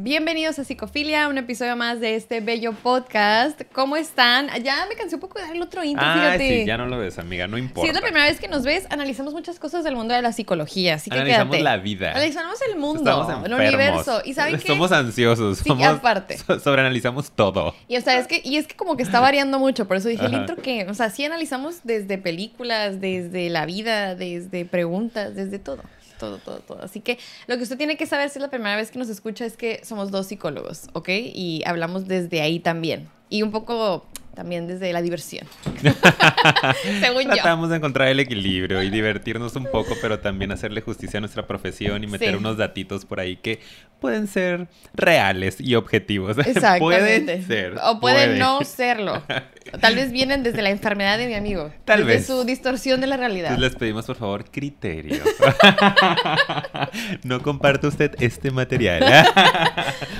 Bienvenidos a Psicofilia, un episodio más de este bello podcast. ¿Cómo están? Ya me cansé un poco de dar el otro intro, Ah, fíjate. sí, ya no lo ves, amiga, no importa. Si es la primera vez que nos ves, analizamos muchas cosas del mundo de la psicología, así que Analizamos quédate. la vida. Analizamos el mundo, el universo. ¿Y saben qué? Somos ansiosos. Sí, somos, aparte. so- sobreanalizamos todo. Y o sea, es que, y es que como que está variando mucho, por eso dije el intro que, o sea, sí analizamos desde películas, desde la vida, desde preguntas, desde todo. Todo, todo, todo. Así que lo que usted tiene que saber si es la primera vez que nos escucha es que somos dos psicólogos, ¿ok? Y hablamos desde ahí también. Y un poco también desde la diversión. Según yo. Tratamos de encontrar el equilibrio y divertirnos un poco, pero también hacerle justicia a nuestra profesión y meter Sí. unos datitos por ahí que pueden ser reales y objetivos. Exactamente. pueden ser. O pueden puede. no serlo. Tal vez vienen desde la enfermedad de mi amigo. Tal desde vez. su distorsión de la realidad. Entonces les pedimos por favor criterio. no comparte usted este material.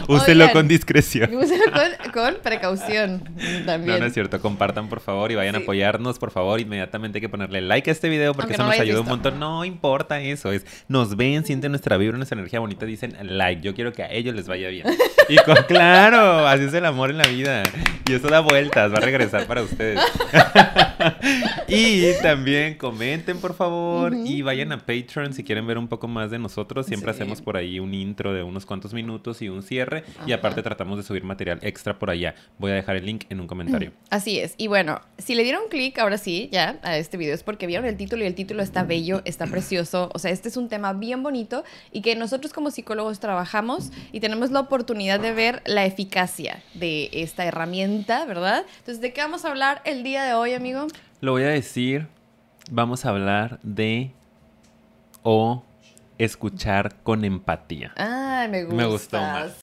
Úselo Oigan. con discreción. Úselo con, con precaución también. No, no es cierto. Compartan, por favor, y vayan a apoyarnos, por favor. Inmediatamente hay que ponerle like a este video porque Aunque eso no nos ayuda un montón. No importa eso. Es, nos ven, sienten nuestra vibra, nuestra energía bonita, dicen like. Yo quiero que a ellos les vaya bien. Y con, claro, así es el amor en la vida. Y eso da vueltas, va a regresar para ustedes. y también comenten, por favor. Y vayan a Patreon si quieren ver un poco más de nosotros. Siempre Sí. hacemos por ahí un intro de unos cuantos minutos y un cierre. Y aparte tratamos de subir material extra por allá. Voy a dejar el link en un comentario. Así es. Y bueno, si le dieron clic ahora sí, ya, a este video es porque vieron el título y el título está bello, está precioso. O sea, este es un tema bien bonito y que nosotros como psicólogos trabajamos y tenemos la oportunidad de ver la eficacia de esta herramienta, ¿verdad? Entonces, ¿de qué vamos a hablar el día de hoy, amigo? Lo voy a decir, vamos a hablar de o escuchar con empatía. Ay, me gusta. Me gustó más.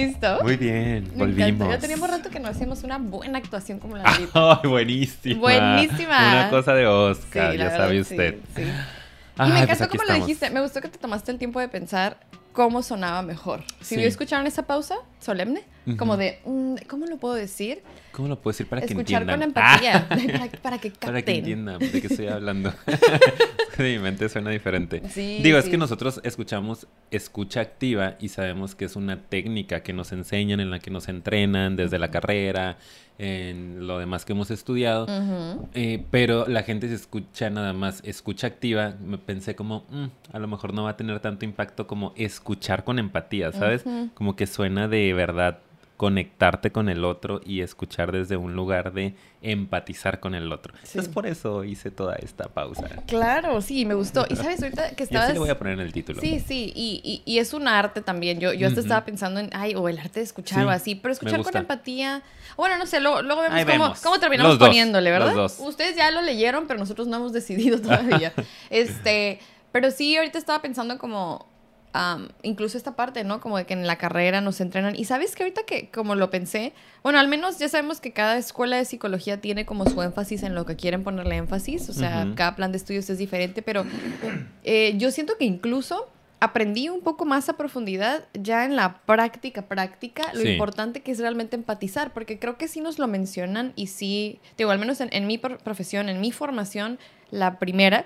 ¿Listo? Muy bien, volvimos. Ya teníamos rato que no hacíamos una buena actuación como la de. Ay, buenísima. Buenísima. Una cosa de Oscar, Sí, ya verdad, sabe usted. sí. Y Ay, me pues encantó como lo estamos. dijiste. Me gustó que te tomaste el tiempo de pensar cómo sonaba mejor. Si Sí. escucharon esa pausa solemne, Como de, mm, ¿cómo lo puedo decir? ¿Cómo lo puedo decir para que Escuchar entiendan? con empatía, Ah, para, para que capten. para que entiendan de qué estoy hablando. Que de mi mente suena diferente. Sí, Digo, es que nosotros escuchamos escucha activa y sabemos que es una técnica que nos enseñan, en la que nos entrenan desde la carrera, en lo demás que hemos estudiado. Eh, pero la gente se escucha nada más, escucha activa, me pensé como, "Mm, a lo mejor no va a tener tanto impacto como escuchar con empatía, ¿sabes? Como que suena de verdad conectarte con el otro y escuchar desde un lugar de empatizar con el otro. Sí. Entonces por eso hice toda esta pausa. Claro, sí, me gustó. Y sabes, ahorita que estabas... le voy a poner en el título. Sí, sí, y, y- y es un arte también. Yo, yo hasta estaba pensando en, ay, o el arte de escuchar Sí, o así, pero escuchar con empatía. Bueno, no sé, luego, luego vemos, cómo, vemos. cómo terminamos Los dos, poniéndole, ¿verdad? los dos. Ustedes ya lo leyeron, pero nosotros no hemos decidido todavía. este, pero sí, ahorita estaba pensando como, incluso esta parte, ¿no? Como de que en la carrera nos entrenan. Y sabes que ahorita que, como lo pensé, bueno, al menos ya sabemos que cada escuela de psicología tiene como su énfasis en lo que quieren ponerle énfasis. O sea, Ujú. cada plan de estudios es diferente, pero eh, yo siento que incluso aprendí un poco más a profundidad ya en la práctica práctica lo Sí. importante que es realmente empatizar, porque creo que sí nos lo mencionan y sí, digo, al menos en, en mi profesión, en mi formación, la primera,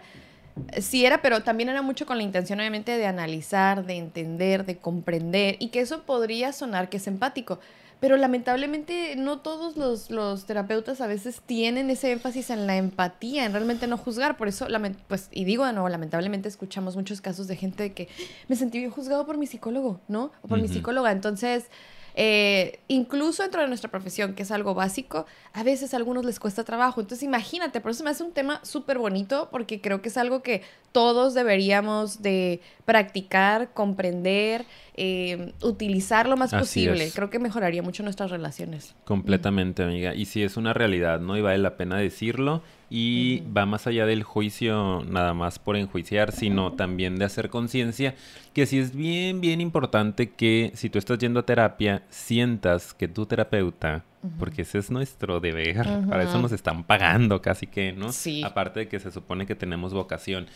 sí era, pero también era mucho con la intención obviamente de analizar, de entender, de comprender y que eso podría sonar que es empático. Pero lamentablemente no todos los, los terapeutas a veces tienen ese énfasis en la empatía, en realmente no juzgar. Por eso, pues, y digo de nuevo, lamentablemente escuchamos muchos casos de gente de que me sentí bien juzgado por mi psicólogo, ¿no? O por mi psicóloga. Entonces, eh, incluso dentro de nuestra profesión, que es algo básico, a veces a algunos les cuesta trabajo. Entonces, imagínate, por eso me hace un tema súper bonito, porque creo que es algo que todos deberíamos de practicar, comprender, eh, utilizar lo más Así posible. es. Creo que mejoraría mucho nuestras relaciones. Completamente, amiga. Y sí es una realidad, ¿no? Y vale la pena decirlo. Y va más allá del juicio, nada más por enjuiciar, sino también de hacer conciencia que sí es bien, bien importante que si tú estás yendo a terapia, sientas que tu terapeuta, porque ese es nuestro deber, para eso nos están pagando casi que, ¿no? Sí. Aparte de que se supone que tenemos vocación.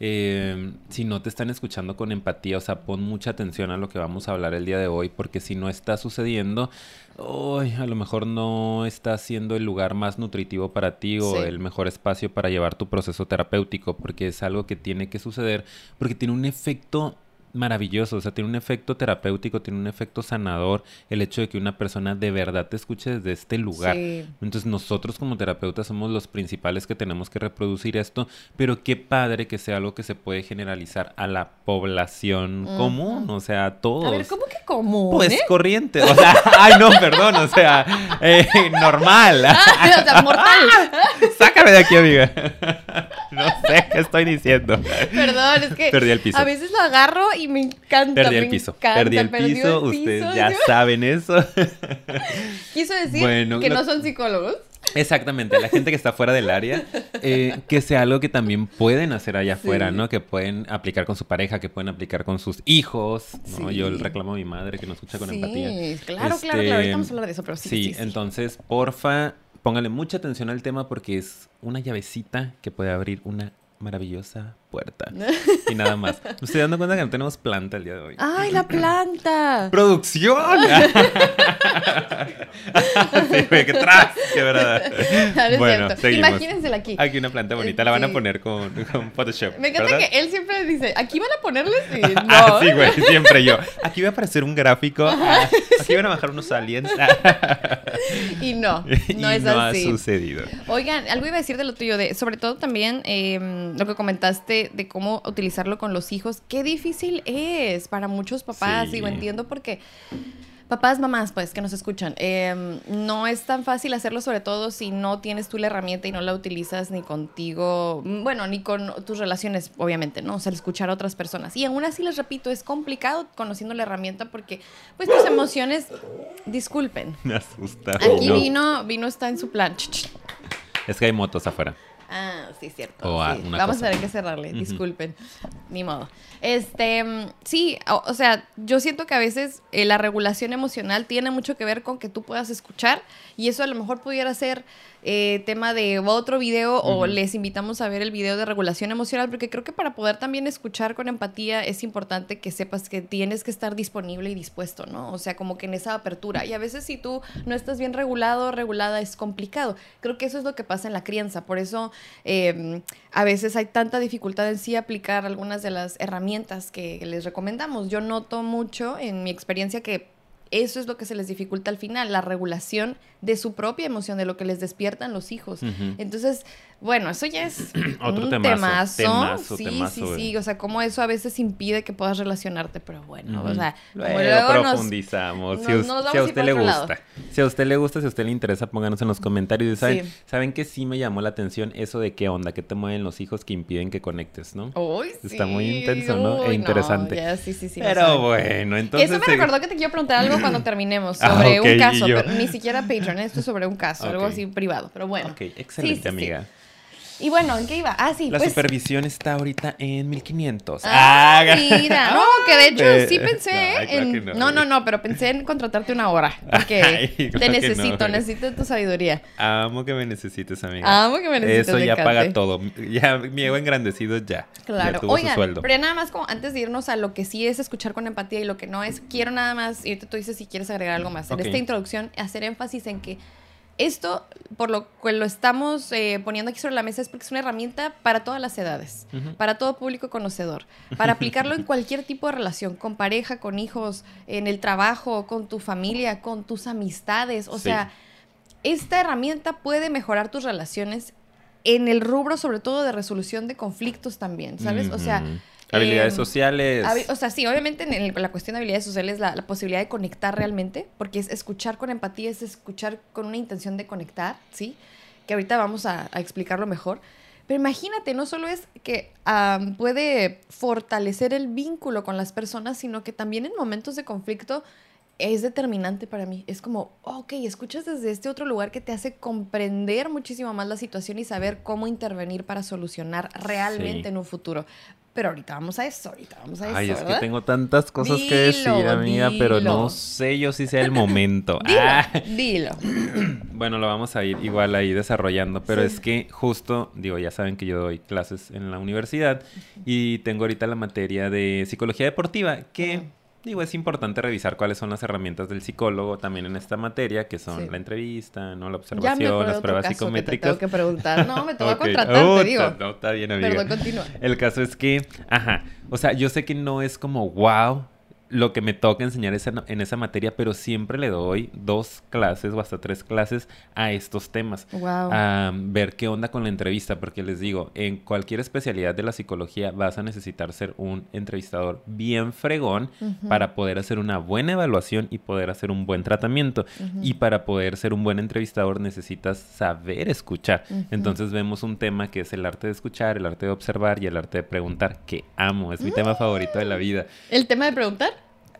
Eh, si no te están escuchando con empatía, o sea, pon mucha atención a lo que vamos a hablar el día de hoy, porque si no está sucediendo, Uy, a lo mejor no está siendo el lugar más nutritivo para ti o Sí. el mejor espacio para llevar tu proceso terapéutico, porque es algo que tiene que suceder, porque tiene un efecto maravilloso, o sea, tiene un efecto terapéutico, tiene un efecto sanador, el hecho de que una persona de verdad te escuche desde este lugar. Sí. Entonces nosotros como terapeutas somos los principales que tenemos que reproducir esto, pero qué padre que sea algo que se puede generalizar a la población común, o sea, a todos. A ver, ¿cómo que común? Pues eh? corriente, o sea, ay no, perdón, o sea, eh, normal. o sea, mortal. Sácame de aquí, amiga. No sé qué estoy diciendo. Perdón, es que Perdí el piso. a veces lo agarro y me encanta. Perdí el piso. encanta, Perdí el piso, el ustedes ya saben eso. Quiso decir Bueno, que lo- no son psicólogos. Exactamente, la gente que está fuera del área, eh, que sea algo que también pueden hacer allá Sí. afuera, ¿no? Que pueden aplicar con su pareja, que pueden aplicar con sus hijos, ¿no? Sí. Yo le reclamo a mi madre que nos escucha con sí, empatía. claro, claro, Este, claro. Ahorita vamos a hablar de eso, pero sí, sí. entonces, porfa, póngale mucha atención al tema porque es una llavecita que puede abrir una maravillosa puerta. y nada más. Me estoy dando cuenta que no tenemos planta el día de hoy. ¡Ay, la planta! ¡Producción! sí, güey, qué tras, qué verdad. No es bueno. Imagínensela aquí. Aquí una planta bonita, la van a poner con, con Photoshop. Me encanta ¿verdad? que él siempre dice, aquí van a ponerles y no. Ah, sí, güey, siempre yo. Aquí va a aparecer un gráfico. ah, aquí van a bajar unos aliens. Y no, no y es no así. ha sucedido. Oigan, algo iba a decir de lo tuyo, de, sobre todo también eh, lo que comentaste de cómo utilizarlo con los hijos. Qué difícil es para muchos papás, Sí. digo, entiendo porque papás, mamás, pues, que nos escuchan, eh, no es tan fácil hacerlo, sobre todo si no tienes tú la herramienta y no la utilizas ni contigo, mm, bueno, ni con tus relaciones, obviamente, ¿no? O sea, el escuchar a otras personas. Y aún así, les repito, es complicado conociendo la herramienta porque, pues, tus emociones, disculpen. Me asusta. Aquí No. vino, vino está en su plan. Es que hay motos afuera. Ah, sí, cierto. O sí. Vamos cosa. a tener que cerrarle, disculpen. Ni modo. Este, sí, o, o sea, yo siento que a veces eh, la regulación emocional tiene mucho que ver con que tú puedas escuchar y eso a lo mejor pudiera ser eh, tema de otro video o Ujú. les invitamos a ver el video de regulación emocional porque creo que para poder también escuchar con empatía es importante que sepas que tienes que estar disponible y dispuesto, ¿no? O sea, como que en esa apertura. Y a veces si tú no estás bien regulado o regulada es complicado. Creo que eso es lo que pasa en la crianza. Por eso eh, a veces hay tanta dificultad en sí aplicar algunas de las herramientas que les recomendamos. Yo noto mucho en mi experiencia que eso es lo que se les dificulta al final, la regulación de su propia emoción, de lo que les despiertan los hijos. Entonces, bueno, eso ya es Otro un temazo, temazo. temazo, sí, temazo, sí, güey. sí. O sea, cómo eso a veces impide que puedas relacionarte, pero bueno, o sea, Luego luego nos- profundizamos. si, nos- us- nos vamos si a usted le lado. gusta, si a usted le gusta, si a usted le interesa, pónganos en los comentarios. Y ¿Saben, Sí. ¿Saben que sí me llamó la atención eso de qué onda? ¿Qué te mueven los hijos que impiden que conectes, no? Uy, Está muy intenso, ¿no? E Uy, interesante. ya, sí, sí, sí. Pero bueno, entonces... Eso me recordó que te quiero preguntar algo cuando terminemos Ah, sobre un caso, yo- pero ni siquiera Patreon, esto es sobre un caso, algo así privado, pero bueno. Ok, excelente, Sí, sí, sí. amiga. Y bueno, ¿en qué iba? Ah, sí, La pues. supervisión está ahorita en 1500. Ah, Ah, mira, no, que de hecho sí pensé ay, claro en... no, no, no, pero pensé en contratarte una hora, porque Ay, te claro necesito, necesito tu sabiduría. Amo que me necesites, amiga. Amo que me necesites, Eso ya paga todo. Ya mi ego engrandecido ya. Claro. Ya tuvo Oigan, su sueldo. pero nada más como antes de irnos a lo que sí es escuchar con empatía y lo que no es, quiero nada más, y ahorita tú dices si quieres agregar algo más, en esta introducción hacer énfasis en que esto, por lo cual lo estamos eh, poniendo aquí sobre la mesa, es porque es una herramienta para todas las edades, para todo público conocedor, para aplicarlo en cualquier tipo de relación, con pareja, con hijos, en el trabajo, con tu familia, con tus amistades. O Sí. sea, esta herramienta puede mejorar tus relaciones en el rubro, sobre todo de resolución de conflictos también, ¿sabes? O sea. Habilidades em, sociales. Habi- O sea, sí, obviamente en el- la cuestión de habilidades sociales, la, la posibilidad de conectar realmente, porque es escuchar con empatía, es escuchar con una intención de conectar, ¿sí? Que ahorita vamos a, a explicarlo mejor. Pero imagínate, no solo es que am, puede fortalecer el vínculo con las personas, sino que también en momentos de conflicto es determinante para mí. Es como, ok, escuchas desde este otro lugar que te hace comprender muchísimo más la situación y saber cómo intervenir para solucionar realmente Sí. en un futuro. Pero ahorita vamos a eso, ahorita vamos a eso. Ay, es ¿verdad? que tengo tantas cosas que decir, Dilo, amiga, pero no dilo. sé yo si sea el momento. Dilo, Ah. dilo. Bueno, lo vamos a ir igual ahí desarrollando, pero Sí. es que justo, digo, ya saben que yo doy clases en la universidad y tengo ahorita la materia de psicología deportiva, que. Digo, es importante revisar cuáles son las herramientas del psicólogo también en esta materia, que son Sí. la entrevista, ¿no? La observación, las pruebas caso que te psicométricas. tengo que preguntar. No, me te voy a Ok. contratar, Oh, te digo. No, está bien, amiga. Perdón, continúa. El caso es que, ajá, o sea, yo sé que no es como wow lo que me toca enseñar en esa materia, pero siempre le doy dos clases o hasta tres clases a estos temas. Wow. A ver qué onda con la entrevista, porque les digo, en cualquier especialidad de la psicología vas a necesitar ser un entrevistador bien fregón para poder hacer una buena evaluación y poder hacer un buen tratamiento. Y para poder ser un buen entrevistador necesitas saber escuchar. Entonces vemos un tema que es el arte de escuchar, el arte de observar y el arte de preguntar, que amo, es mi tema favorito de la vida. ¿El tema de preguntar?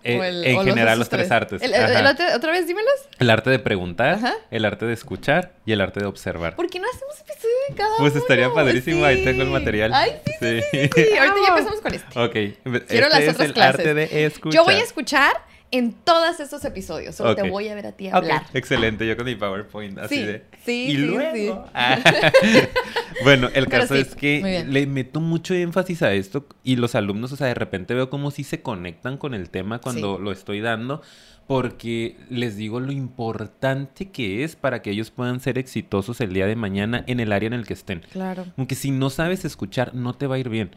Eh, ¿O el- en general los tres artes. El- el- otro- ¿Otra vez dímelos? El arte de preguntar, Ajá. el arte de escuchar y el arte de observar. ¿Por qué no hacemos episodio de cada Pues estaría uno? padrísimo, ahí Sí. tengo el material. Ay, sí, sí, sí, sí. Ahorita ya empezamos con este. Ok. Quiero este las es otras el clases. arte de escuchar. Yo voy a escuchar en todos estos episodios. Solo Ok. te voy a ver a ti hablar. excelente, yo con mi PowerPoint, así Sí, de... sí, y sí, luego... sí. Ah. bueno, el caso es que le meto mucho énfasis a esto y los alumnos, o sea, de repente veo como si se conectan con el tema cuando lo estoy dando, porque les digo lo importante que es para que ellos puedan ser exitosos el día de mañana en el área en el que estén. Claro. Aunque si no sabes escuchar, no te va a ir bien.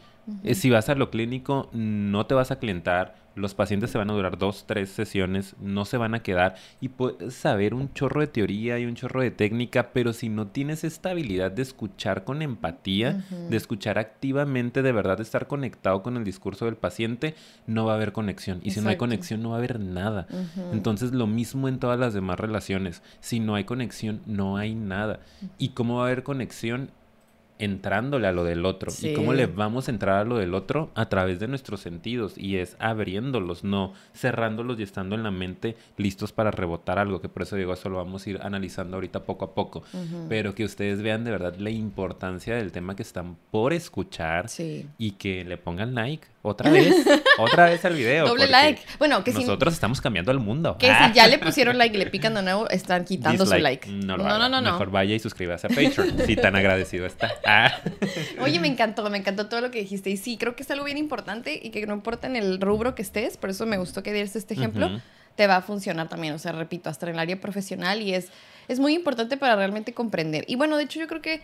Eh, Si vas a lo clínico, no te vas a clientar. Los pacientes se van a durar dos, tres sesiones, no se van a quedar. Y puedes saber un chorro de teoría y un chorro de técnica, pero si no tienes esta habilidad de escuchar con empatía, de escuchar activamente, de verdad estar conectado con el discurso del paciente, no va a haber conexión. Y si no hay conexión, no va a haber nada. Entonces lo mismo en todas las demás relaciones. Si no hay conexión, no hay nada. ¿Y cómo va a haber conexión? Entrándole a lo del otro. ¿Y cómo Sí. le vamos a entrar a lo del otro? A través de nuestros sentidos. Y es abriéndolos, no cerrándolos y estando en la mente listos para rebotar algo. Que por eso digo, eso lo vamos a ir analizando ahorita poco a poco. Pero que ustedes vean de verdad la importancia del tema que están por escuchar. Sí. Y que le pongan like otra vez, otra vez al video. Doble like. Bueno, que si, nosotros estamos cambiando el mundo. que Ah. si ya le pusieron like y le pican de nuevo, están quitando su like. No, lo no, haga. no, no, Mejor vaya y suscríbase a Patreon. si tan agradecido está. Ah. Oye, me encantó, me encantó todo lo que dijiste. Y sí, creo que es algo bien importante y que no importa en el rubro que estés, por eso me gustó que dieras este ejemplo, te va a funcionar también. O sea, repito, hasta en el área profesional y es, es muy importante para realmente comprender. Y bueno, de hecho, yo creo que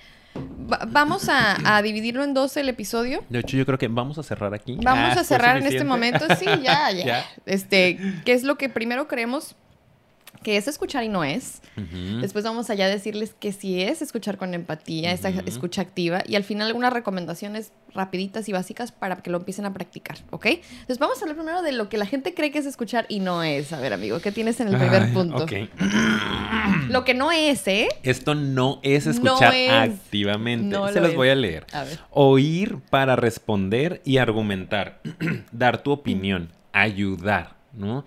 va- vamos a, a dividirlo en dos el episodio. De hecho, yo creo que vamos a cerrar aquí. Vamos Ah, a ¿fue cerrar en este momento. Sí, ya, ya. Ya. Este, ¿qué es lo que primero creemos que es escuchar y no es? Después vamos allá a decirles que sí es escuchar con empatía, esa Ujú. escucha activa y al final algunas recomendaciones rapiditas y básicas para que lo empiecen a practicar, ¿ok? Entonces vamos a hablar primero de lo que la gente cree que es escuchar y no es. A ver, amigo, ¿qué tienes en el primer Ay, punto? ok. Lo que no es, ¿eh? Esto no es No escuchar es. activamente. No Se lo los es. voy a leer. A ver. Oír para responder y argumentar. Dar tu opinión. Ayudar, ¿no?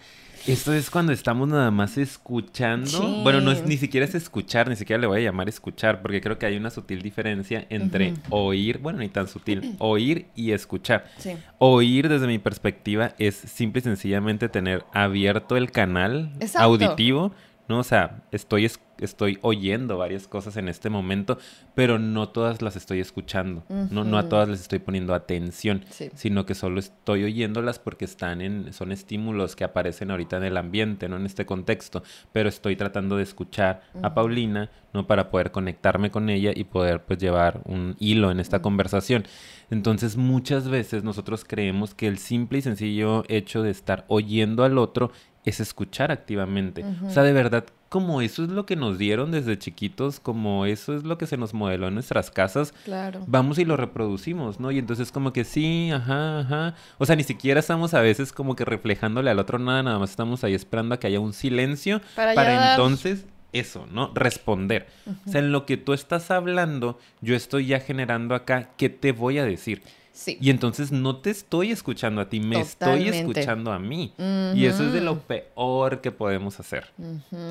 Esto es cuando estamos nada más escuchando. Sí. Bueno, no es ni siquiera es escuchar, ni siquiera le voy a llamar escuchar, porque creo que hay una sutil diferencia entre oír, bueno, ni tan sutil, oír y escuchar. Sí. Oír desde mi perspectiva es simple y sencillamente tener abierto el canal Exacto. auditivo, ¿no? O sea, estoy, es- estoy oyendo varias cosas en este momento, pero no todas las estoy escuchando, no, no a todas les estoy poniendo atención, Sí. sino que solo estoy oyéndolas porque están en, son estímulos que aparecen ahorita en el ambiente, no en este contexto, pero estoy tratando de escuchar a. Paulina, ¿no? Para poder conectarme con ella y poder pues llevar un hilo en esta conversación. Entonces muchas veces nosotros creemos que el simple y sencillo hecho de estar oyendo al otro es escuchar activamente. O sea, de verdad, como eso es lo que nos dieron desde chiquitos, como eso es lo que se nos modeló en nuestras casas, Claro. vamos y lo reproducimos, ¿no? Y entonces como que sí, ajá, ajá. O sea, ni siquiera estamos a veces como que reflejándole al otro nada, nada más estamos ahí esperando a que haya un silencio Para para, ya dar- entonces eso, ¿no? Responder. O sea, en lo que tú estás hablando, yo estoy ya generando acá qué te voy a decir. Sí. Y entonces no te estoy escuchando a ti, me Totalmente. estoy escuchando a mí. Y eso es de lo peor que podemos hacer.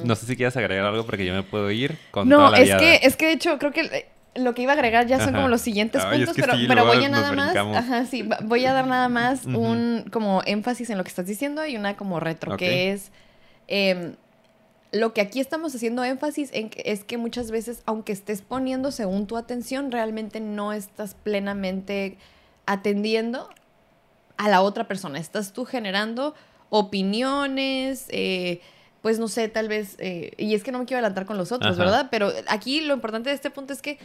No sé si quieres agregar algo porque yo me puedo ir con No, toda la es viada. que, es que de hecho creo que lo que iba a agregar ya son como los siguientes puntos, pero, pero voy a nada más, ajá, sí, voy a dar nada más un como énfasis en lo que estás diciendo y una como retro, que es em, lo que aquí estamos haciendo énfasis en es que muchas veces, aunque estés poniendo según tu atención, realmente no estás plenamente atendiendo a la otra persona. Estás tú generando opiniones, eh, pues no sé, tal vez, eh, y es que no me quiero adelantar con los otros, ¿verdad? Pero aquí lo importante de este punto es que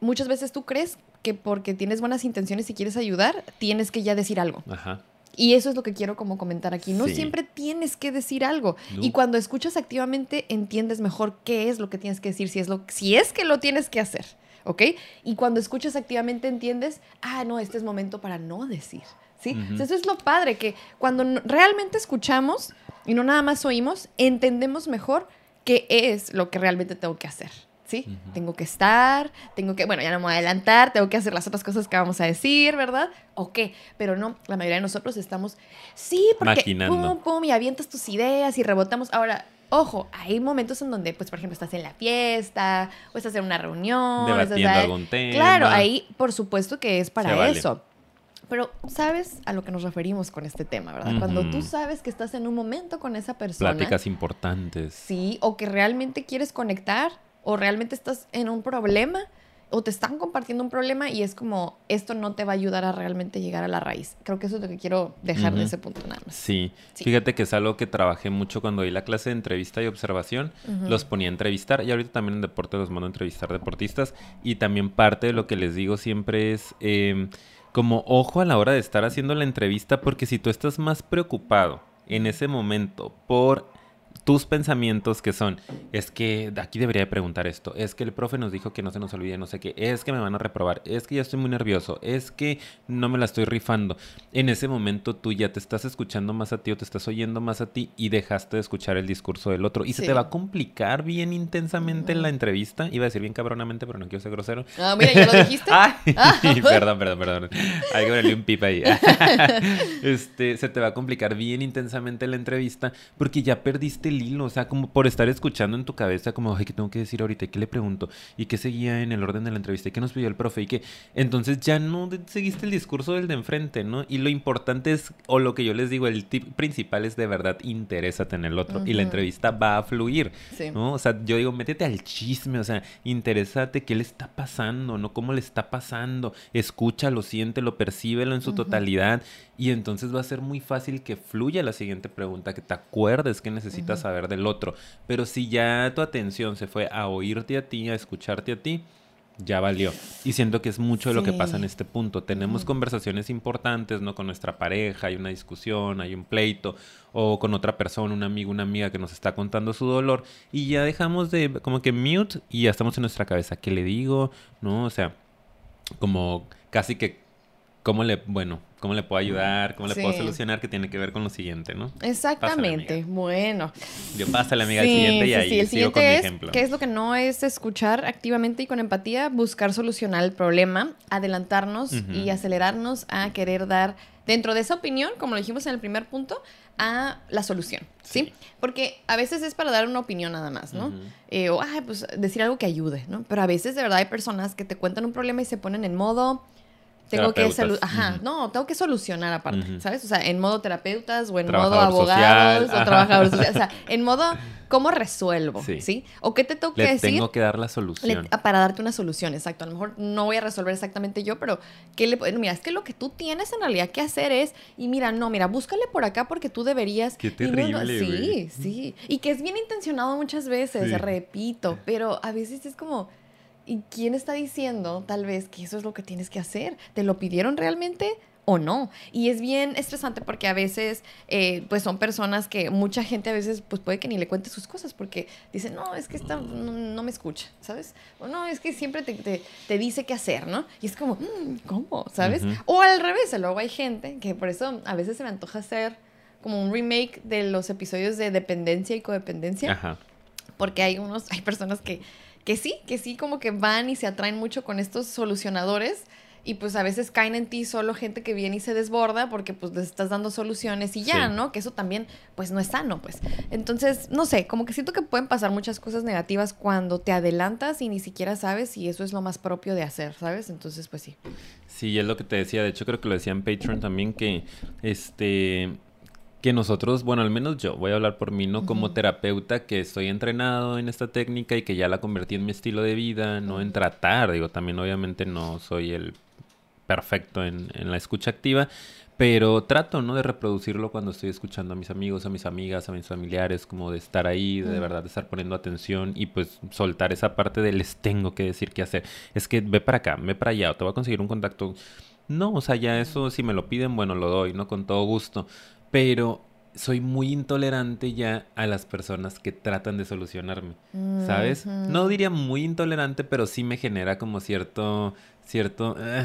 muchas veces tú crees que porque tienes buenas intenciones y quieres ayudar, tienes que ya decir algo. Ajá. Y eso es lo que quiero como comentar aquí. No siempre tienes que decir algo. Y cuando escuchas activamente, entiendes mejor qué es lo que tienes que decir, si es, lo, si es que lo tienes que hacer. ¿Ok? Y cuando escuchas activamente, entiendes, ah, no, este es momento para no decir. ¿Sí? eso es lo padre, que cuando realmente escuchamos y no nada más oímos, entendemos mejor qué es lo que realmente tengo que hacer. ¿sí? Tengo que estar, tengo que, bueno, ya no me voy a adelantar, tengo que hacer las otras cosas que vamos a decir, ¿verdad? ¿O qué? Pero no, la mayoría de nosotros estamos, sí, porque pum, pum, y avientas tus ideas y rebotamos. Ahora, ojo, hay momentos en donde, pues, por ejemplo, estás en la fiesta o estás en una reunión. Debatiendo algún tema. Claro, ahí, por supuesto que es para eso. Pero sabes a lo que nos referimos con este tema, ¿verdad? Cuando tú sabes que estás en un momento con esa persona. Pláticas importantes. Sí, o que realmente quieres conectar o realmente estás en un problema o te están compartiendo un problema y es como esto no te va a ayudar a realmente llegar a la raíz. Creo que eso es lo que quiero dejar de ese punto nada más. Sí. fíjate que es algo que trabajé mucho cuando di la clase de entrevista y observación. Los ponía a entrevistar y ahorita también en deporte los mando a entrevistar deportistas y también parte de lo que les digo siempre es em, como ojo a la hora de estar haciendo la entrevista porque si tú estás más preocupado en ese momento por tus pensamientos que son, es que aquí debería de preguntar esto, es que el profe nos dijo que no se nos olvide no sé qué, es que me van a reprobar, es que ya estoy muy nervioso, es que no me la estoy rifando. En ese momento tú ya te estás escuchando más a ti o te estás oyendo más a ti y dejaste de escuchar el discurso del otro y se te va a complicar bien intensamente la entrevista. Iba a decir bien cabronamente, pero no quiero ser grosero. Ah, mira, ya lo dijiste. perdón, perdón, perdón. Hay que ponerle un pipa ahí. este, se te va a complicar bien intensamente la entrevista porque ya perdiste el hilo, o sea, como por estar escuchando en tu cabeza, como, ay, ¿qué tengo que decir ahorita? ¿Qué le pregunto? ¿Y qué seguía en el orden de la entrevista? ¿Y qué nos pidió el profe? Y que entonces ya no seguiste el discurso del de enfrente, ¿no? Y lo importante es, o lo que yo les digo, el tip principal es de verdad interésate en el otro y la entrevista va a fluir, ¿no? O sea, yo digo, métete al chisme, o sea, interésate qué le está pasando, ¿no? ¿Cómo le está pasando? Escúchalo, siéntelo, percíbelo en su totalidad y entonces va a ser muy fácil que fluya la siguiente pregunta, que te acuerdes que necesitas saber del otro. Pero si ya tu atención se fue a oírte a ti, a escucharte a ti, ya valió. Y siento que es mucho de lo que pasa en este punto. Tenemos conversaciones importantes, ¿no? Con nuestra pareja, hay una discusión, hay un pleito, o con otra persona, un amigo, una amiga que nos está contando su dolor, y ya dejamos de como que mute y ya estamos en nuestra cabeza. ¿Qué le digo? ¿No? O sea, como casi que cómo le, bueno, cómo le puedo ayudar, cómo le puedo solucionar, que tiene que ver con lo siguiente, ¿no? Exactamente, bueno. Yo la amiga al siguiente y ahí el sigo con mi ejemplo. ¿Qué es lo que no es escuchar activamente y con empatía? Buscar solucionar el problema, adelantarnos y acelerarnos a querer dar, dentro de esa opinión, como lo dijimos en el primer punto, a la solución, ¿sí? Porque a veces es para dar una opinión nada más, ¿no? Eh, o, ay, pues decir algo que ayude, ¿no? Pero a veces de verdad hay personas que te cuentan un problema y se ponen en modo tengo que Ajá, no, tengo que solucionar aparte, ¿sabes? O sea, en modo terapeutas o en modo abogados o trabajadores sociales. O sea, en modo cómo resuelvo, ¿sí? O qué te tengo que decir. Tengo que dar la solución. para darte una solución, exacto. A lo mejor no voy a resolver exactamente yo, pero ¿qué le Mira, es que lo que tú tienes en realidad que hacer es, y mira, no, mira, búscale por acá porque tú deberías. Qué terrible. sí, sí. Y que es bien intencionado muchas veces, repito, pero a veces es como ¿Y quién está diciendo tal vez que eso es lo que tienes que hacer? ¿Te lo pidieron realmente? o no. Y es bien estresante porque a veces, eh, pues son personas que mucha gente a veces, pues puede que ni le cuente sus cosas porque dicen, no, es que esta no, me escucha, ¿sabes? O no, es que siempre te, te, dice qué hacer, ¿no? Y es como, mm, ¿cómo? ¿Sabes? O al revés, luego hay gente que por eso a veces se me antoja hacer como un remake de los episodios de dependencia y codependencia. Ajá. Porque hay unos, hay personas que que sí, que sí, como que van y se atraen mucho con estos solucionadores y pues a veces caen en ti solo gente que viene y se desborda porque pues les estás dando soluciones y ya, Sí. ¿no? Que eso también pues no es sano, pues. Entonces, no sé, como que siento que pueden pasar muchas cosas negativas cuando te adelantas y ni siquiera sabes si eso es lo más propio de hacer, ¿sabes? Entonces, pues sí. Sí, es lo que te decía. De hecho, creo que lo decía en Patreon también que este que nosotros, bueno, al menos yo, voy a hablar por mí, ¿no? Como terapeuta que estoy entrenado en esta técnica y que ya la convertí en mi estilo de vida, no en tratar, digo, también obviamente no soy el perfecto en, en la escucha activa, pero trato, ¿no? De reproducirlo cuando estoy escuchando a mis amigos, a mis amigas, a mis familiares, como de estar ahí, de, de verdad de estar poniendo atención y pues soltar esa parte de les tengo que decir qué hacer. Es que ve para acá, ve para allá, o te voy a conseguir un contacto. No, o sea, ya eso si me lo piden, bueno, lo doy, ¿no? Con todo gusto. Pero soy muy intolerante ya a las personas que tratan de solucionarme, ¿sabes? No diría muy intolerante, pero sí me genera como cierto, cierto, eh,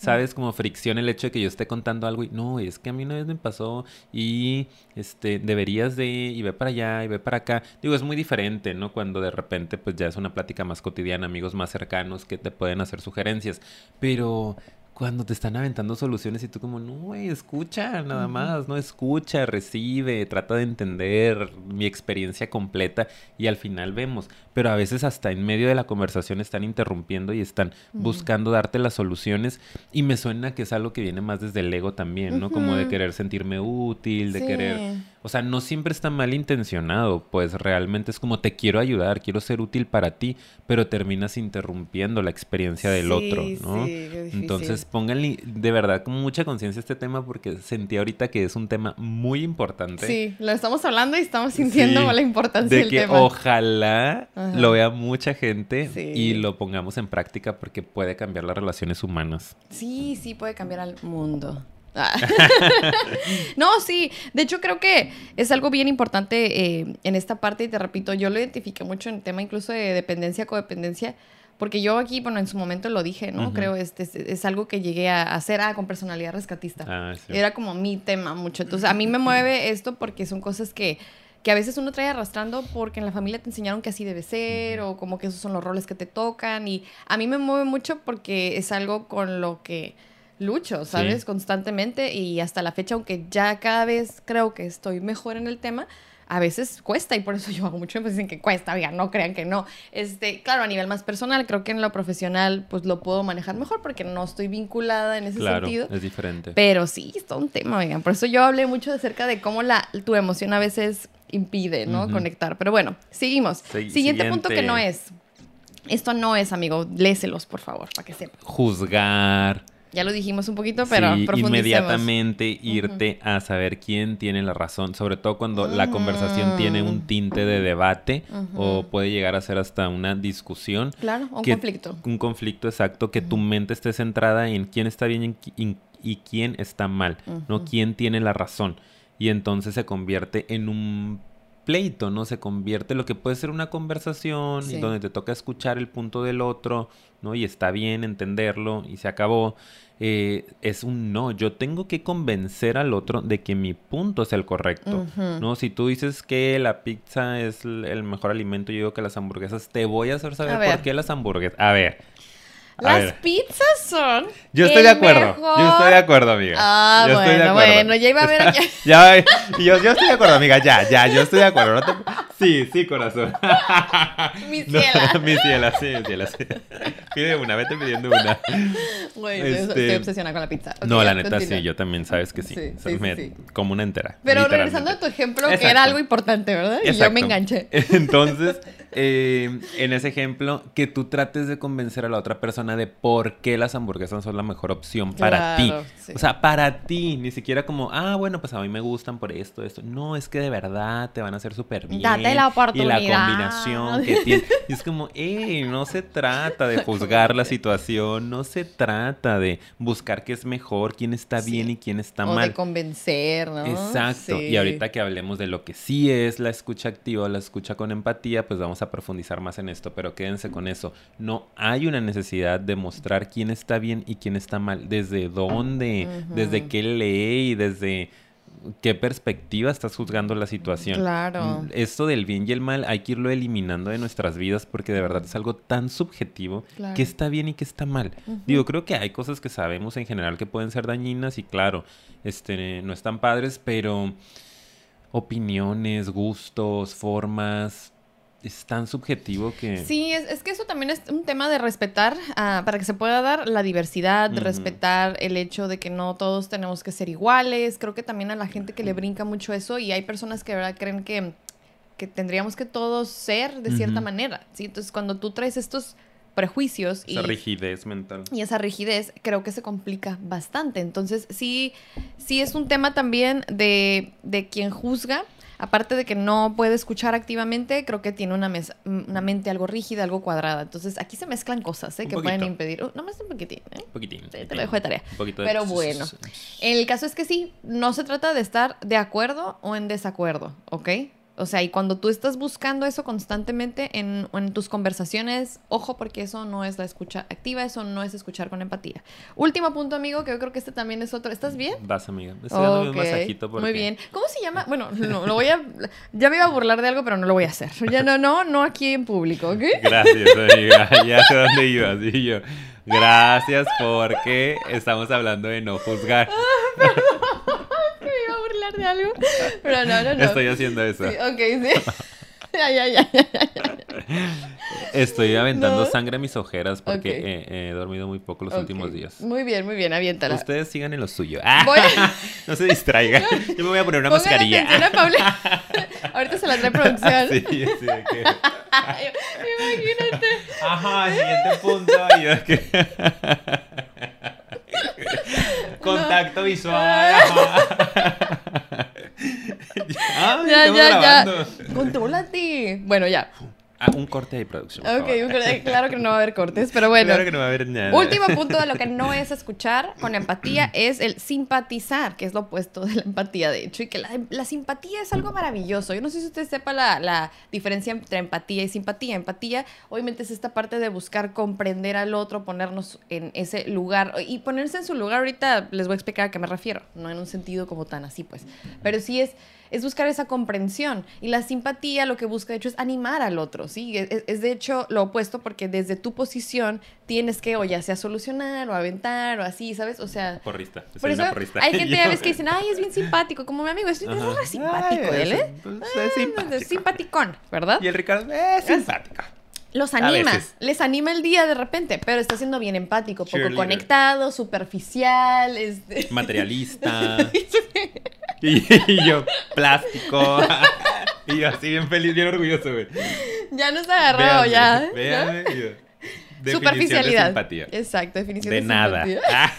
¿sabes? Como fricción el hecho de que yo esté contando algo y no, es que a mí una vez me pasó y este deberías de y ve para allá y ve para acá. Digo, es muy diferente, ¿no? Cuando de repente pues ya es una plática más cotidiana, amigos más cercanos que te pueden hacer sugerencias, pero cuando te están aventando soluciones y tú como, no, güey, escucha nada más, no escucha, recibe, trata de entender mi experiencia completa y al final vemos. Pero a veces hasta en medio de la conversación están interrumpiendo y están buscando darte las soluciones y me suena que es algo que viene más desde el ego también, ¿no? Como de querer sentirme útil, de Sí. querer... O sea, no siempre está mal intencionado, pues realmente es como te quiero ayudar, quiero ser útil para ti, pero terminas interrumpiendo la experiencia del Sí, otro, ¿no? sí. Entonces pónganle de verdad con mucha conciencia este tema porque sentí ahorita que es un tema muy importante. Sí, lo estamos hablando y estamos sintiendo Sí, la importancia de del que tema. ojalá Ajá. lo vea mucha gente y lo pongamos en práctica porque puede cambiar las relaciones humanas. Sí, sí puede cambiar al mundo. No, sí. De hecho, creo que es algo bien importante eh, en esta parte. Y te repito, yo lo identifiqué mucho en el tema incluso de dependencia, codependencia. Porque yo aquí, bueno, en su momento lo dije, ¿no? Creo este es, es algo que llegué a hacer ah, con personalidad rescatista. Ah, sí. Era como mi tema mucho. Entonces, a mí me mueve esto porque son cosas que, que a veces uno trae arrastrando porque en la familia te enseñaron que así debe ser o como que esos son los roles que te tocan. Y a mí me mueve mucho porque es algo con lo que lucho, ¿sabes? Sí. Constantemente y hasta la fecha, aunque ya cada vez creo que estoy mejor en el tema. A veces cuesta y por eso yo hago mucho énfasis en que cuesta, oigan, no crean que no. Este, claro, a nivel más personal, creo que en lo profesional pues lo puedo manejar mejor porque no estoy vinculada en ese Claro, sentido. es diferente. Pero sí, es todo un tema, oigan. Por eso yo hablé mucho acerca de cómo la, tu emoción a veces impide, ¿no? Ujú. Conectar. Pero bueno, seguimos. Sí, siguiente, punto que siguiente. no es. Esto no es, amigo. Léselos, por favor, para que sepan. Juzgar. Ya lo dijimos un poquito, pero sí, inmediatamente irte a saber quién tiene la razón, sobre todo cuando la conversación tiene un tinte de debate o puede llegar a ser hasta una discusión. Claro, un que- conflicto. Un conflicto exacto, que tu mente esté centrada en quién está bien y, quién está mal, ¿no? Quién tiene la razón. Y entonces se convierte en un pleito, ¿no? Se convierte en lo que puede ser una conversación Sí. donde te toca escuchar el punto del otro, ¿no? Y está bien entenderlo y se acabó. Eh, es un no, yo tengo que convencer al otro de que mi punto es el correcto. ¿no? Si tú dices que la pizza es el mejor alimento, yo digo que las hamburguesas, te voy a hacer saber A por qué las hamburguesas. A ver. Las ver. pizzas son. Yo estoy el de acuerdo. mejor- Yo estoy de acuerdo, amiga. Ah, Yo estoy de bueno, acuerdo. bueno, ya iba a ver ya, yo, yo estoy de acuerdo, amiga. Ya, ya, yo estoy de acuerdo. No te- Sí, sí, corazón. Mi No, ciela. mi ciela, sí, mi ciela, sí. Pide una, vete pidiendo una. Güey, estoy- Este- estoy obsesionada con la pizza. No, la neta continúa. sí, yo también, sabes que sí. Sí, sí, me-. Como una entera. Pero regresando a tu ejemplo, que era algo importante, ¿verdad? Y yo me enganché. Entonces, eh, en ese ejemplo, que tú trates de convencer a la otra persona de por qué las hamburguesas son la mejor opción para ti. Sí. O sea, para ti, ni siquiera como, ah, bueno, pues a mí me gustan por esto, esto. No, es que de verdad te van a hacer súper bien. Date la Y la oportunidad. combinación que tiene. Y es como, hey, no se trata de juzgar la situación, no se trata de buscar qué es mejor, quién está Sí. bien y quién está o mal. de convencer, ¿no? Exacto. Sí. Y ahorita que hablemos de lo que sí es la escucha activa la escucha con empatía, pues vamos a profundizar más en esto, pero quédense con eso. No hay una necesidad de mostrar quién está bien y quién está mal, desde dónde, desde qué ley, desde qué perspectiva estás juzgando la situación. Claro. Esto del bien y el mal hay que irlo eliminando de nuestras vidas porque de verdad es algo tan subjetivo Claro. que está bien y que está mal. Digo, creo que hay cosas que sabemos en general que pueden ser dañinas y claro, este no están padres, pero opiniones, gustos, formas, es tan subjetivo que Sí, es, es que eso también es un tema de respetar, ah, para que se pueda dar la diversidad, respetar el hecho de que no todos tenemos que ser iguales. Creo que también a la gente que le brinca mucho eso y hay personas que de verdad creen que, que tendríamos que todos ser de cierta manera. ¿sí? Entonces, cuando tú traes estos prejuicios y, esa rigidez mental. y esa rigidez, creo que se complica bastante. Entonces, sí, sí es un tema también de, de quien juzga. Aparte de que no puede escuchar activamente, creo que tiene una, mesa- una mente algo rígida, algo cuadrada. Entonces, aquí se mezclan cosas ¿eh? Que pueden impedir. Uh, no más un poquitín, ¿eh? Un poquitín. Sí, te lo dejo de tarea. Un poquito de- Pero bueno. El caso es que sí, no se trata de estar de acuerdo o en desacuerdo, ¿ok? O sea, y cuando tú estás buscando eso constantemente en, en tus conversaciones, ojo porque eso no es la escucha activa, eso no es escuchar con empatía. Último punto, amigo, que yo creo que este también es otro. ¿Estás bien? Vas, amiga. Estoy dándome un masajito porque... Muy bien. ¿Cómo se llama? Bueno, no, lo voy a... Ya me iba a burlar de algo, pero no lo voy a hacer. Ya no, no, no aquí en público, ¿ok? Gracias, amiga. Ya sé dónde ibas. Y yo, gracias porque estamos hablando de no juzgar. De algo, pero no, no, no. Estoy haciendo eso. Sí, ok, sí. ya, ya, ya, ya, ya. Estoy aventando No. sangre a mis ojeras porque he, he dormido muy poco los últimos días. Muy bien, muy bien, aviéntala. Ustedes sigan en lo suyo. Ah, Voy a- no se distraigan. Yo me voy a poner una Pongan mascarilla. atención a Paula. Ahorita se la trae producción. Sí, sí, de que- Imagínate. Ajá, siguiente punto. Yo que- Contacto visual. Ya, ya, grabando. ya. Contrólate. Bueno, ya. Ah, un corte de producción. por Ok, favor. un corte. claro que no va a haber cortes, pero bueno. Claro que no va a haber nada. Último punto de lo que no es escuchar con empatía es el simpatizar, que es lo opuesto de la empatía, de hecho, y que la, la simpatía es algo maravilloso. Yo no sé si usted sepa la, la diferencia entre empatía y simpatía. Empatía, obviamente, es esta parte de buscar comprender al otro, ponernos en ese lugar y ponerse en su lugar. Ahorita les voy a explicar a qué me refiero, no en un sentido como tan así, pues, pero sí es es buscar esa comprensión. Y la simpatía lo que busca, de hecho, es animar al otro, ¿sí? Es, es, de hecho lo opuesto porque desde tu posición tienes que, o ya sea solucionar, o aventar, o así, ¿sabes? O sea... Porrista. Por eso porrista. hay gente a veces que dicen, ay, es bien simpático, como mi amigo, es, es simpático Ay, él, es- ¿eh? pues, Ah, es simpático. es simpaticón, ¿verdad? Y el Ricardo es simpático. Los anima, les anima el día de repente, pero está siendo bien empático, poco Cheerleader. conectado, superficial, este... Materialista. y yo, plástico. y yo así bien feliz, bien orgulloso, güey. ya nos agarró, ya. ¿no? Véanme. y yo, Superficialidad. De simpatía. Exacto, definición De de, nada. simpatía. Ah.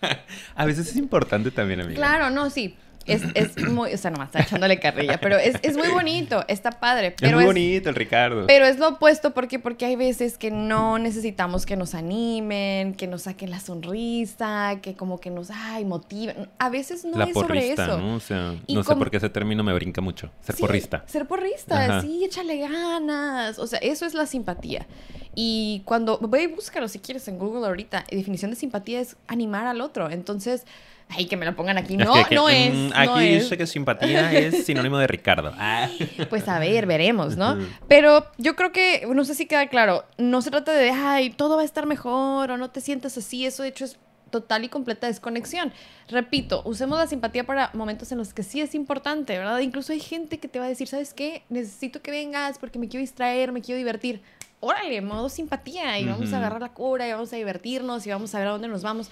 A veces es importante también, amiga. Claro, no, sí. Es, es muy, o sea, nomás está echándole carrilla, pero es, es muy bonito, está padre. Es Pero muy es, bonito el Ricardo. pero es lo opuesto porque, porque hay veces que no necesitamos que nos animen, que nos saquen la sonrisa, que como que nos, ay, motiven. A veces no la es sobre eso. ¿no? O sea, Y no sé por qué ese término me brinca mucho. Ser Sí, porrista. Ser porrista, Ajá. sí, échale ganas. O sea, eso es la simpatía. Y cuando, ve búscalo si quieres en Google ahorita, definición de simpatía es animar al otro. Entonces, ay, que me lo pongan aquí. No, Es que- que, no mm, es. Aquí no es. dice que simpatía es sinónimo de Ricardo. Ah. Pues a ver, veremos, ¿no? Pero yo creo que, no sé si queda claro, no se trata de, ay, todo va a estar mejor o no te sientas así, eso de hecho es total y completa desconexión. Repito, usemos la simpatía para momentos en los que sí es importante, ¿verdad? Incluso hay gente que te va a decir, ¿sabes qué? Necesito que vengas porque me quiero distraer, me quiero divertir. Órale, modo simpatía y vamos a agarrar la cura y vamos a divertirnos y vamos a ver a dónde nos vamos.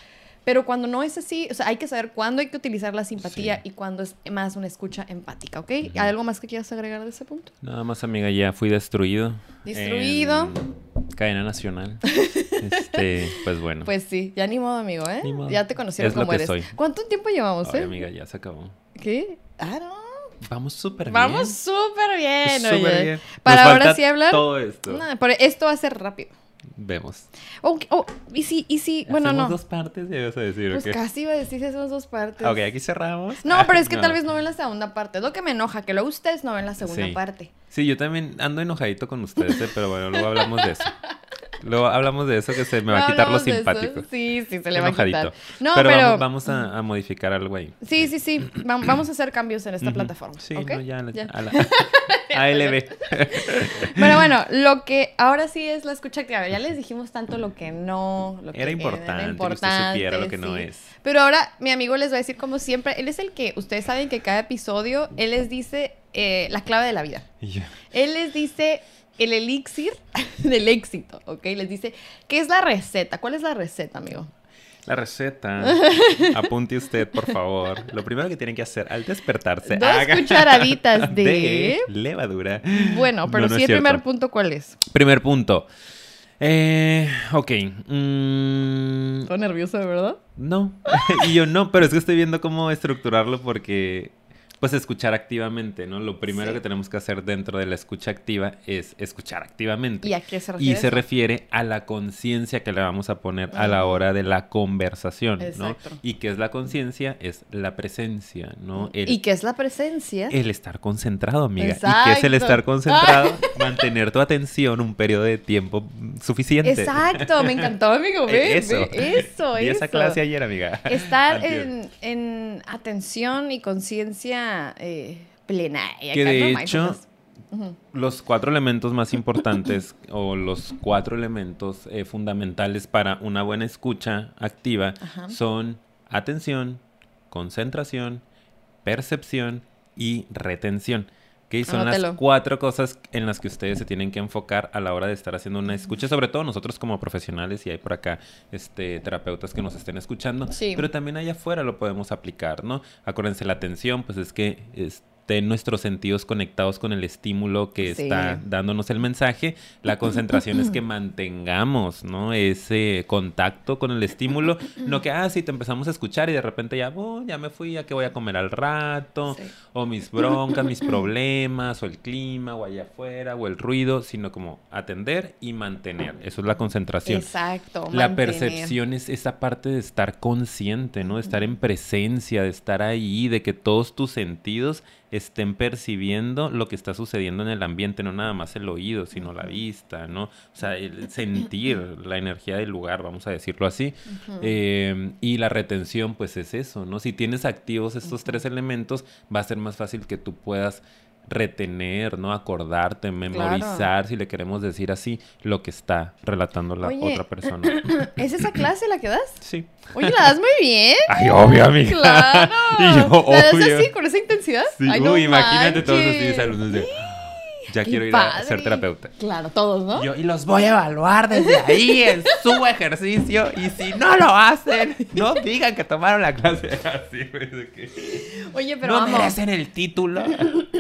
Pero cuando no es así, o sea, hay que saber cuándo hay que utilizar la simpatía Sí. y cuándo es más una escucha empática, ¿ok? ¿Hay algo más que quieras agregar de ese punto? Nada más, amiga, ya fui destruido. Destruido. en cadena nacional. este, pues bueno. Pues sí, ya ni modo, amigo, ¿eh? Ni modo. Ya te conocieron Es lo como que eres. soy. ¿Cuánto tiempo llevamos, Ay, eh? amiga, ya se acabó. ¿Qué? Ah, no. Vamos súper bien. Vamos súper bien, oye. bien. Para Nos ahora sí hablar. Todo esto. Nah, pero esto va a ser rápido. Vemos. Oh, oh, y si, y si, bueno, ¿Hacemos no. dos partes, ya vas a decir, Pues ¿o qué? casi iba a decir si hacemos dos partes. Ok, aquí cerramos. No, Ah, pero es que tal vez no ven la segunda parte. Es lo que me enoja, que luego ustedes no ven la segunda Sí. parte. Sí, yo también ando enojadito con ustedes, ¿eh? pero bueno, luego hablamos de eso. Luego hablamos de eso que se me va a quitar lo simpático. Sí, sí, se le va a quitar. No, pero, pero, vamos, vamos a, a modificar algo ahí. sí, sí, sí. Va- Vamos a hacer cambios en esta plataforma. Sí, no, ya, Ya. a la- ALB. Pero bueno, lo que ahora sí es la escucha activa. Ya les dijimos tanto lo que no, lo que Era importante que usted supiera lo que no es. Pero ahora mi amigo les va a decir como siempre, él es el que, ustedes saben que cada episodio, él les dice eh, la clave de la vida. Y yo, Él les dice el elixir del éxito, ¿ok? Les dice, ¿qué es la receta? ¿Cuál es la receta, amigo? La receta. Apunte usted, por favor. Lo primero que tienen que hacer al despertarse. Dos haga cucharaditas de- levadura. Bueno, pero No, no sí es el primer punto, ¿cuál es? Primer punto. Eh, ok. mm, Estoy nervioso, ¿verdad? no. y yo no, pero es que estoy viendo cómo estructurarlo porque, pues, escuchar activamente, ¿no? Lo primero Sí. que tenemos que hacer dentro de la escucha activa es escuchar activamente. ¿Y a qué se Y refiere? se eso? refiere a la conciencia que le vamos a poner a la hora de la conversación, ¿no? Exacto. Y qué es la conciencia? Es la presencia, ¿no? El, ¿Y qué es la presencia? el estar concentrado, amiga. ¿Y qué es el Exacto. estar concentrado? Mantener tu atención un periodo de tiempo mm, suficiente. Exacto, me encantó, amigo. Ve, Eso. eso, Vi esa clase ayer, amiga. Estar en, en atención y conciencia eh, plena. Y Que de ¿no? hecho. Los cuatro elementos más importantes o los cuatro elementos eh, fundamentales para una buena escucha activa Ajá. son atención, concentración, percepción y retención. Que son Anótelo. las cuatro cosas en las que ustedes se tienen que enfocar a la hora de estar haciendo una escucha, sobre todo nosotros como profesionales y hay por acá este terapeutas que nos estén escuchando, Sí. pero también allá afuera lo podemos aplicar, ¿no? Acuérdense la atención, pues es que estén nuestros sentidos conectados con el estímulo que Sí. está dándonos el mensaje. La concentración es que mantengamos, ¿no? Ese contacto con el estímulo, no que ah, sí te empezamos a escuchar y de repente ya, oh, ya me fui, ya que voy a comer al rato, Sí. o mis broncas, mis problemas, o el clima, o allá afuera, o el ruido, sino como atender y mantener. Eso es la concentración. Exacto. La mantener. percepción es esa parte de estar consciente, ¿no? De estar en presencia, de estar ahí, de que todos tus sentidos estén percibiendo lo que está sucediendo en el ambiente, no nada más el oído, sino la vista, ¿no? O sea, el sentir la energía del lugar, vamos a decirlo así. Eh, y la retención, pues es eso, ¿no? Si tienes activos estos tres elementos, va a ser más fácil que tú puedas retener, ¿no? Acordarte, memorizar, si le queremos decir así, lo que está relatando la Oye. otra persona. ¿Es esa clase la que das? Sí. Oye, la das muy bien. Ay, obvio, amiga. Claro. Y yo, ¿La das así, con esa intensidad? Sí, Ay, no uy, imagínate todos de alumnos de... Ya quiero ir a ser terapeuta. Claro, todos, ¿no? Yo, y los voy a evaluar desde ahí en su ejercicio. Y si no lo hacen, no digan que tomaron la clase así, güey, de que Oye, pero no vamos. merecen el título.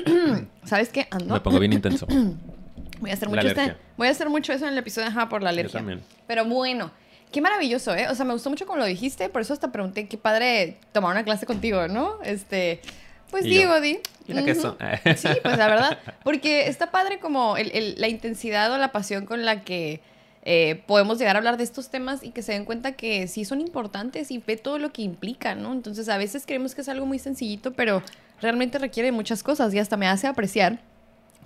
¿Sabes qué? Ando. Me pongo bien intenso. Voy a hacer mucho este-. Voy a hacer mucho eso en el episodio de Ajá por la alergia. también. Pero bueno, qué maravilloso, ¿eh? O sea, me gustó mucho como lo dijiste, por eso hasta pregunté qué padre tomar una clase contigo, ¿no? Este, pues Y yo, digo, di. ¿Y la? Sí, pues la verdad, porque está padre como el- el- la intensidad o la pasión con la que eh, podemos llegar a hablar de estos temas y que se den cuenta que sí son importantes y ve todo lo que implica, ¿no? Entonces a veces creemos que es algo muy sencillito, pero realmente requiere muchas cosas y hasta me hace apreciar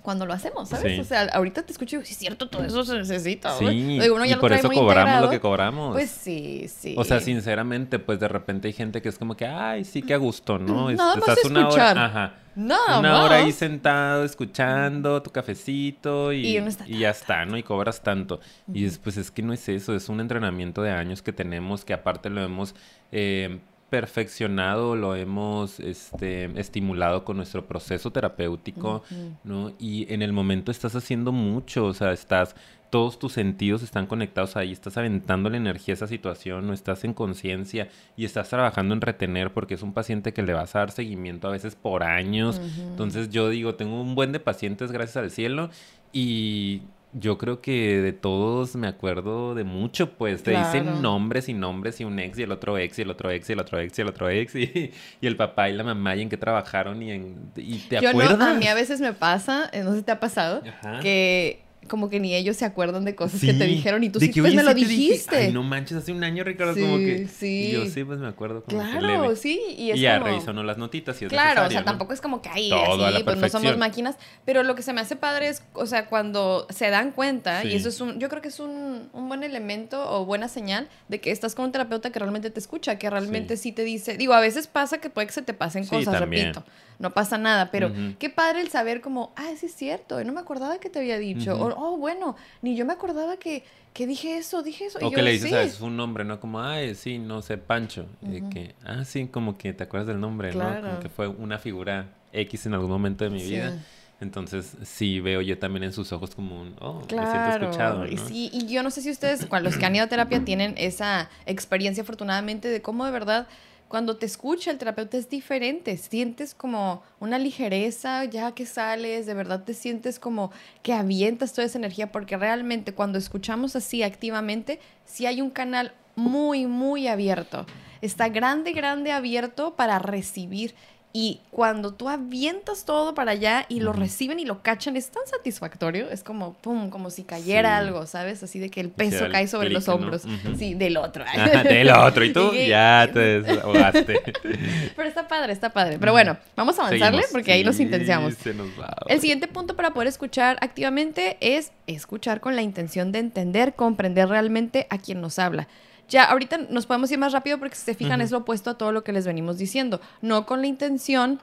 cuando lo hacemos, ¿sabes? Sí. O sea, ahorita te escucho y digo, sí es cierto, todo eso se necesita. güey". Sí, Digo, uno ya y lo por eso cobramos integrado. lo que cobramos. Pues sí, sí. O sea, sinceramente, pues de repente hay gente que es como que, ay, sí, que a gusto, ¿no? Nada más estás una escuchar. hora, ajá, Nada una hora ahí más. sentado escuchando tu cafecito y, Y uno está- y ya está, ¿no? Y cobras tanto. Y después es que no es eso, es un entrenamiento de años que tenemos que aparte lo hemos eh, perfeccionado, lo hemos este, estimulado con nuestro proceso terapéutico, ¿no? Y en el momento estás haciendo mucho, o sea, estás todos tus sentidos están conectados ahí, estás aventando la energía a esa situación, no estás en conciencia y estás trabajando en retener porque es un paciente que le vas a dar seguimiento a veces por años. Entonces yo digo, tengo un buen de pacientes gracias al cielo y yo creo que de todos me acuerdo de mucho, pues te Claro. dicen nombres y nombres y un ex y el otro ex y el otro ex y el otro ex y el otro ex y, y el papá y la mamá y en qué trabajaron y, en, y te Yo no, a mí a veces me pasa, eh, no sé si te ha pasado, Ajá. que como que ni ellos se acuerdan de cosas que te dijeron y tú sí, que, pues me lo dije, dijiste. Ay, no manches, hace un año, Ricardo, Sí, como que. sí. Y yo sí, pues me acuerdo. Como que Claro, leve. sí, y es Y ya como... revisó uno las notitas si es Claro, o sea, ¿no? tampoco es como que ahí, así, pues no somos máquinas, pero lo que se me hace padre es, o sea, cuando se dan cuenta, y eso es un, yo creo que es un, un buen elemento o buena señal de que estás con un terapeuta que realmente te escucha, que realmente sí, te dice, digo, a veces pasa que puede que se te pasen cosas, repito, no pasa nada, pero qué padre el saber como, ah, sí es cierto, no me acordaba que te había dicho, o, oh, bueno, ni yo me acordaba que, que dije eso, dije eso, y O yo, que le dices sí. veces un nombre, ¿no? Como, ay, sí, no sé, Pancho. Y que, ah, sí, como que te acuerdas del nombre, ¿no? Claro. Como que fue una figura X en algún momento de mi Sí. vida. Entonces, sí veo yo también en sus ojos como un, oh, me siento Claro, escuchado, y ¿no? sí, y yo no sé si ustedes, cuando los que han ido a terapia, tienen esa experiencia afortunadamente de cómo de verdad cuando te escucha el terapeuta es diferente, sientes como una ligereza ya que sales, de verdad te sientes como que avientas toda esa energía, porque realmente cuando escuchamos así activamente, sí hay un canal muy, muy abierto, está grande, grande abierto para recibir. Y cuando tú avientas todo para allá y lo reciben y lo cachan, es tan satisfactorio. Es como, pum, como si cayera Sí. algo, ¿sabes? Así de que el peso cae sobre los hombros. Sí, del otro. Ajá, del otro. Y tú Y- ya te desahogaste. Pero está padre, está padre. Pero bueno, vamos a avanzarle Seguimos. porque ahí nos intenciamos. se nos va, El siguiente punto para poder escuchar activamente es escuchar con la intención de entender, comprender realmente a quien nos habla. Ya, ahorita nos podemos ir más rápido porque si se fijan es lo opuesto a todo lo que les venimos diciendo. No con la intención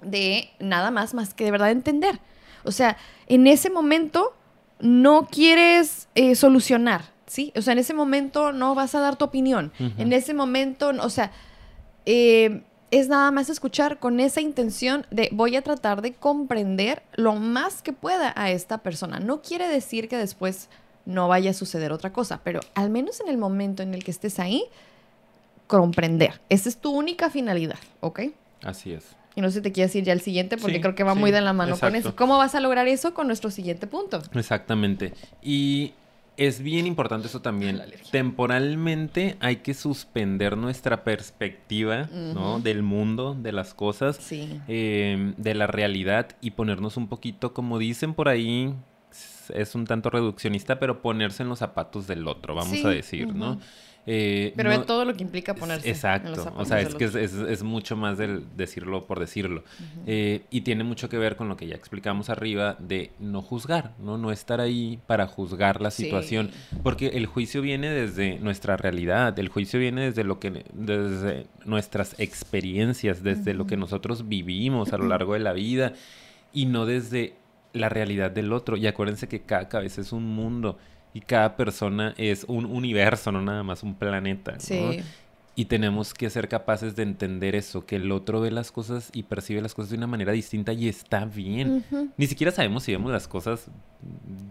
de nada más más que de verdad entender. O sea, en ese momento no quieres eh, solucionar, ¿sí? O sea, en ese momento no vas a dar tu opinión. En ese momento, o sea, eh, es nada más escuchar con esa intención de voy a tratar de comprender lo más que pueda a esta persona. No quiere decir que después no vaya a suceder otra cosa, pero al menos en el momento en el que estés ahí, comprender. Esa es tu única finalidad, ¿ok? Así es. Y no sé si te quiero decir ya el siguiente porque Sí, creo que va sí, muy de la mano con eso. ¿Cómo vas a lograr eso con nuestro siguiente punto? Exactamente. Y es bien importante eso también. Temporalmente hay que suspender nuestra perspectiva, ¿no? Del mundo, de las cosas, Sí. eh, de la realidad y ponernos un poquito, como dicen por ahí, es un tanto reduccionista, pero ponerse en los zapatos del otro, vamos Sí, a decir, ¿no? Eh, Pero no- ve todo lo que implica ponerse. en los Exacto, o zapatos sea, es que es, es- es mucho más del decirlo por decirlo. Eh, y tiene mucho que ver con lo que ya explicamos arriba de no juzgar, ¿no? No estar ahí para juzgar la Sí. situación. Porque el juicio viene desde nuestra realidad, el juicio viene desde lo que, desde nuestras experiencias, desde lo que nosotros vivimos a lo largo de la vida y no desde la realidad del otro. Y acuérdense que cada cabeza es un mundo y cada persona es un universo, no nada más un planeta. ¿no? Sí. Y tenemos que ser capaces de entender eso, que el otro ve las cosas y percibe las cosas de una manera distinta y está bien. Ni siquiera sabemos si vemos las cosas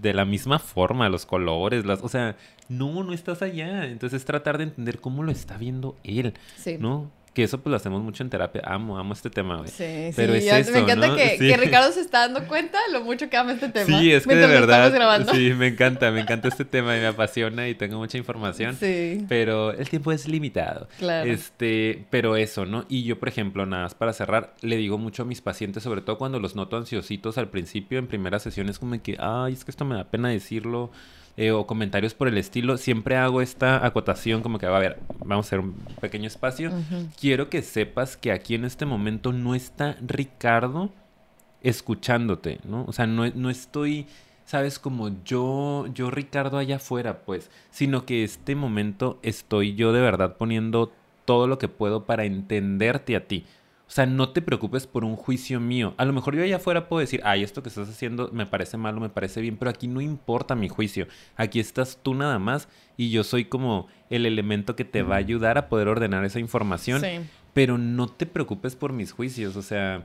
de la misma forma, los colores, las, o sea, no, no estás allá. Entonces es tratar de entender cómo lo está viendo él, Sí. ¿no? Que eso pues lo hacemos mucho en terapia. Amo, amo este tema, güey. Sí, Pero sí, es yo- me encanta ¿no? que, Sí. que Ricardo se está dando cuenta lo mucho que ama este tema. Sí, es que de verdad, sí, me encanta, me encanta este tema y me apasiona y tengo mucha información. Sí, Pero el tiempo es limitado. claro. Este, pero eso, ¿no? Y yo, por ejemplo, nada más para cerrar, le digo mucho a mis pacientes, sobre todo cuando los noto ansiositos al principio, en primeras sesiones, como que, ay, es que esto me da pena decirlo, eh, o comentarios por el estilo, siempre hago esta acotación, como que, a ver, vamos a hacer un pequeño espacio. Quiero que sepas que aquí en este momento no está Ricardo escuchándote, ¿no? O sea, no, no estoy, sabes, como yo, yo Ricardo allá afuera, pues, sino que este momento estoy yo de verdad poniendo todo lo que puedo para entenderte a ti. O sea, no te preocupes por un juicio mío. A lo mejor yo allá afuera puedo decir, ay, esto que estás haciendo me parece malo, me parece bien, pero aquí no importa mi juicio. Aquí estás tú nada más y yo soy como el elemento que te va a ayudar a poder ordenar esa información Sí. pero no te preocupes por mis juicios, o sea,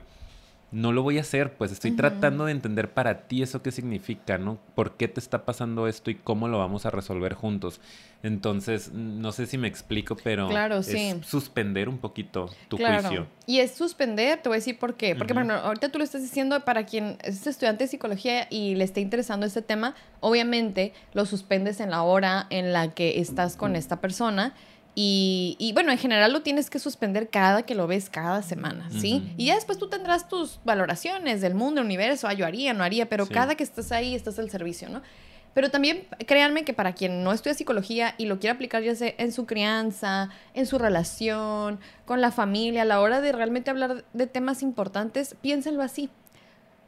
no lo voy a hacer, pues estoy tratando de entender para ti eso qué significa, ¿no? ¿Por qué te está pasando esto y cómo lo vamos a resolver juntos? Entonces, no sé si me explico, pero Claro, es sí. suspender un poquito tu Claro. juicio. Y es suspender, te voy a decir por qué. Porque, por Ujú. ejemplo, ahorita tú lo estás diciendo para quien es estudiante de psicología y le esté interesando este tema, obviamente lo suspendes en la hora en la que estás con esta persona Y, y, bueno, en general lo tienes que suspender cada que lo ves, cada semana, ¿sí? Y ya después tú tendrás tus valoraciones del mundo, del universo, ah, yo haría, no haría, pero cada que estás ahí, estás al servicio, ¿no? Pero también créanme que para quien no estudia psicología y lo quiera aplicar ya sea en su crianza, en su relación, con la familia, a la hora de realmente hablar de temas importantes, piénsenlo así.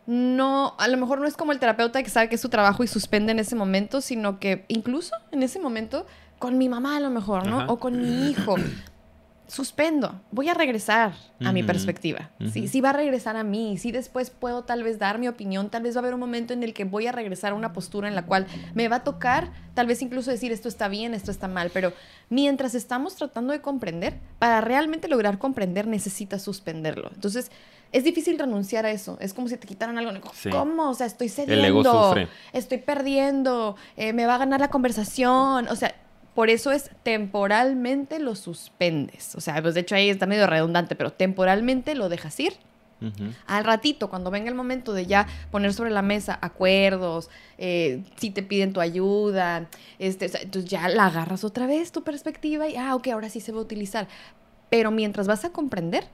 No, a lo mejor no es como el terapeuta que sabe que es su trabajo y suspende en ese momento, sino que incluso en ese momento con mi mamá a lo mejor, ¿no? O con mi hijo. Suspendo, voy a regresar a mi perspectiva. ¿sí? sí va a regresar a mí, sí después puedo tal vez dar mi opinión, tal vez va a haber un momento en el que voy a regresar a una postura en la cual me va a tocar, tal vez incluso decir esto está bien, esto está mal, pero mientras estamos tratando de comprender, para realmente lograr comprender necesitas suspenderlo. Entonces, es difícil renunciar a eso. Es como si te quitaran algo. ¿Cómo? O sea, estoy cediendo. Estoy perdiendo. Eh, me va a ganar la conversación. O sea, por eso es temporalmente lo suspendes. O sea, pues de hecho ahí está medio redundante, pero temporalmente lo dejas ir. Al ratito, cuando venga el momento de ya poner sobre la mesa acuerdos, eh, si te piden tu ayuda, este, entonces ya la agarras otra vez tu perspectiva y, ah, ok, ahora sí se va a utilizar. Pero mientras vas a comprender,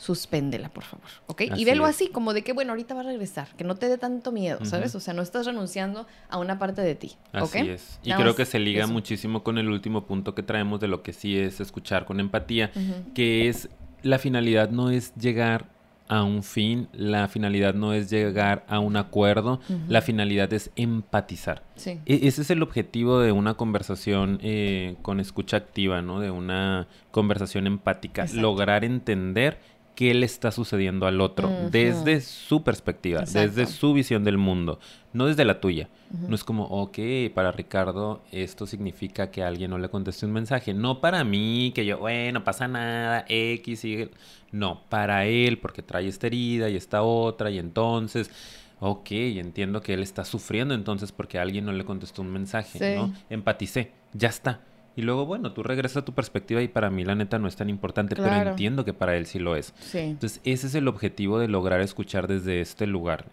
suspéndela, por favor, ¿ok? y velo así, como de que, bueno, ahorita va a regresar, que no te dé tanto miedo, ¿sabes? O sea, no estás renunciando a una parte de ti, ¿ok? Así es. Y creo que se liga muchísimo con el último punto que traemos de lo que sí es escuchar con empatía, que es la finalidad no es llegar a un fin, la finalidad no es llegar a un acuerdo, la finalidad es empatizar. Sí. E, ese es el objetivo de una conversación eh, con escucha activa, ¿no? De una conversación empática, lograr entender qué le está sucediendo al otro desde su perspectiva, desde su visión del mundo, no desde la tuya. No es como, ok, para Ricardo esto significa que alguien no le conteste un mensaje. No para mí, que yo, bueno, pasa nada, X, Y. No, para él, porque trae esta herida y esta otra, y entonces, ok, entiendo que él está sufriendo entonces porque alguien no le contestó un mensaje, ¿no? Empaticé, ya está y luego, bueno, tú regresas a tu perspectiva y para mí la neta no es tan importante, pero entiendo que para él sí lo es. Sí. Entonces, ese es el objetivo de lograr escuchar desde este lugar.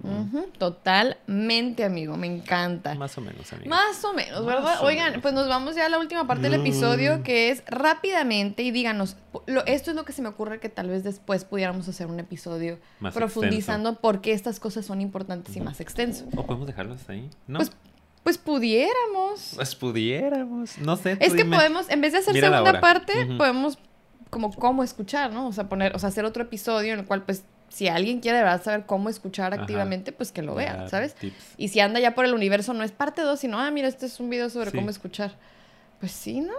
Totalmente, amigo, me encanta. Más o menos, amigo. Más o menos, ¿verdad? Oigan, pues nos vamos ya a la última parte del episodio, que es rápidamente y díganos, esto es lo que se me ocurre que tal vez después pudiéramos hacer un episodio profundizando por qué estas cosas son importantes y más extenso. O podemos dejarlos ahí, ¿no? Pues pues pudiéramos. Pues pudiéramos. No sé. Es que podemos, en vez de hacer segunda parte, podemos como cómo escuchar, ¿no? O sea, poner, o sea, hacer otro episodio en el cual, pues, si alguien quiere de verdad saber cómo escuchar activamente, pues que lo vea, ¿sabes? Y si anda ya por el universo, no es parte 2, sino, ah, mira, este es un video sobre cómo escuchar. Pues sí, ¿no?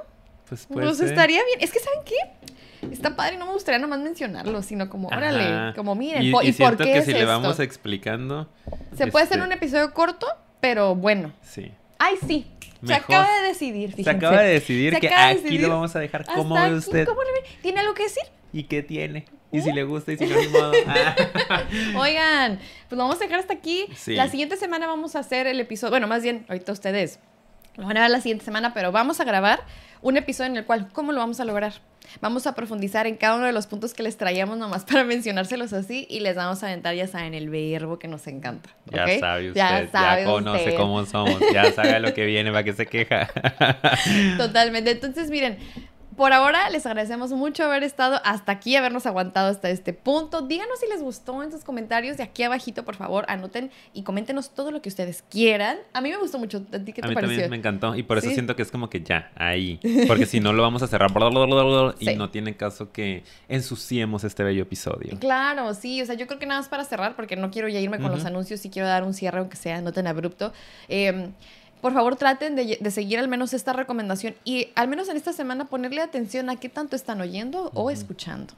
Pues, pues estaría bien. Es que, ¿saben qué? Está padre, no me gustaría nomás mencionarlo, sino como, órale, como miren, y, y, por qué que si le vamos explicando. Se puede hacer este un episodio corto pero bueno. Sí. Ay, sí. Se acaba de decidir, fíjense. Se acaba de decidir que aquí lo vamos a dejar. ¿Cómo ve usted? ¿Cómo ¿Tiene algo que decir? ¿Y qué tiene? Y si le gusta y si no, modo. Oigan, pues vamos a dejar hasta aquí. La siguiente semana vamos a hacer el episodio. Bueno, más bien, ahorita ustedes lo van a ver la siguiente semana, pero vamos a grabar un episodio en el cual, ¿cómo lo vamos a lograr? Vamos a profundizar en cada uno de los puntos que les traíamos nomás para mencionárselos así y les vamos a aventar, ya saben, el verbo que nos encanta. Ya sabe usted, ya, sabe ya conoce cómo somos, ya sabe lo que viene, para que se queja. Totalmente. Entonces, miren, por ahora les agradecemos mucho haber estado hasta aquí, habernos aguantado hasta este punto. Díganos si les gustó en sus comentarios de aquí abajito, por favor, anoten y coméntenos todo lo que ustedes quieran. A mí me gustó mucho. ¿A ti qué te a mí también me encantó y por eso siento que es como que ya, ahí. Porque si no lo vamos a cerrar y no tiene caso que ensuciemos este bello episodio. Claro, sí. O sea, yo creo que nada más para cerrar porque no quiero ya irme con los anuncios y quiero dar un cierre aunque sea no tan abrupto. Eh, por favor traten de, seguir al menos esta recomendación y al menos en esta semana ponerle atención a qué tanto están oyendo o escuchando.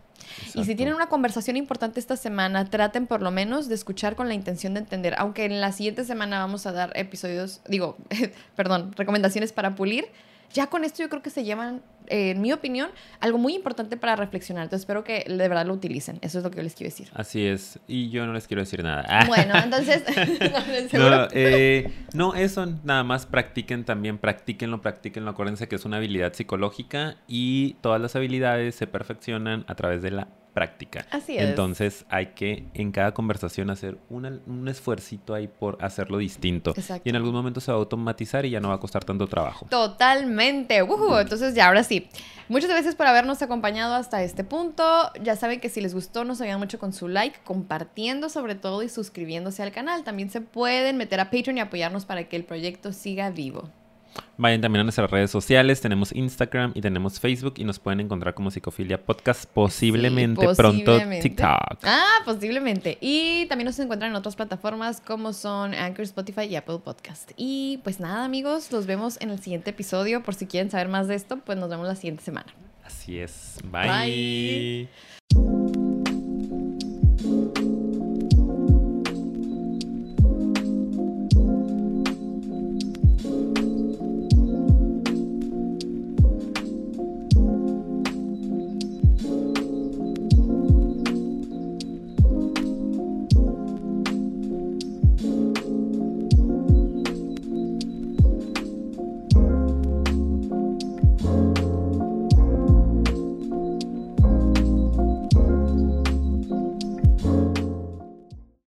Y si tienen una conversación importante esta semana, traten por lo menos de escuchar con la intención de entender, aunque en la siguiente semana vamos a dar episodios, digo, perdón, recomendaciones para pulir ya con esto yo creo que se llevan, eh, en mi opinión, algo muy importante para reflexionar. Entonces espero que de verdad lo utilicen. Eso es lo que yo les quiero decir. Así es. Y yo no les quiero decir nada. Bueno, entonces... no, eh, no, eso nada más practiquen también, practíquenlo, practíquenlo. Acuérdense que es una habilidad psicológica y todas las habilidades se perfeccionan a través de la práctica. Así es. Entonces hay que en cada conversación hacer una- un esfuercito ahí por hacerlo distinto. Exacto. Y en algún momento se va a automatizar y ya no va a costar tanto trabajo. Totalmente. Entonces ya, ahora sí. Muchas gracias por habernos acompañado hasta este punto. Ya saben que si les gustó nos ayudan mucho con su like, compartiendo sobre todo y suscribiéndose al canal. También se pueden meter a Patreon y apoyarnos para que el proyecto siga vivo. Vayan también a nuestras redes sociales, tenemos Instagram y tenemos Facebook y nos pueden encontrar como Psicofilia Podcast, posiblemente, Sí, pronto. TikTok. Ah, posiblemente. Y también nos encuentran en otras plataformas como son Anchor, Spotify y Apple Podcast. Y pues nada, amigos, los vemos en el siguiente episodio. Por si quieren saber más de esto, pues nos vemos la siguiente semana. Así es. Bye. Bye.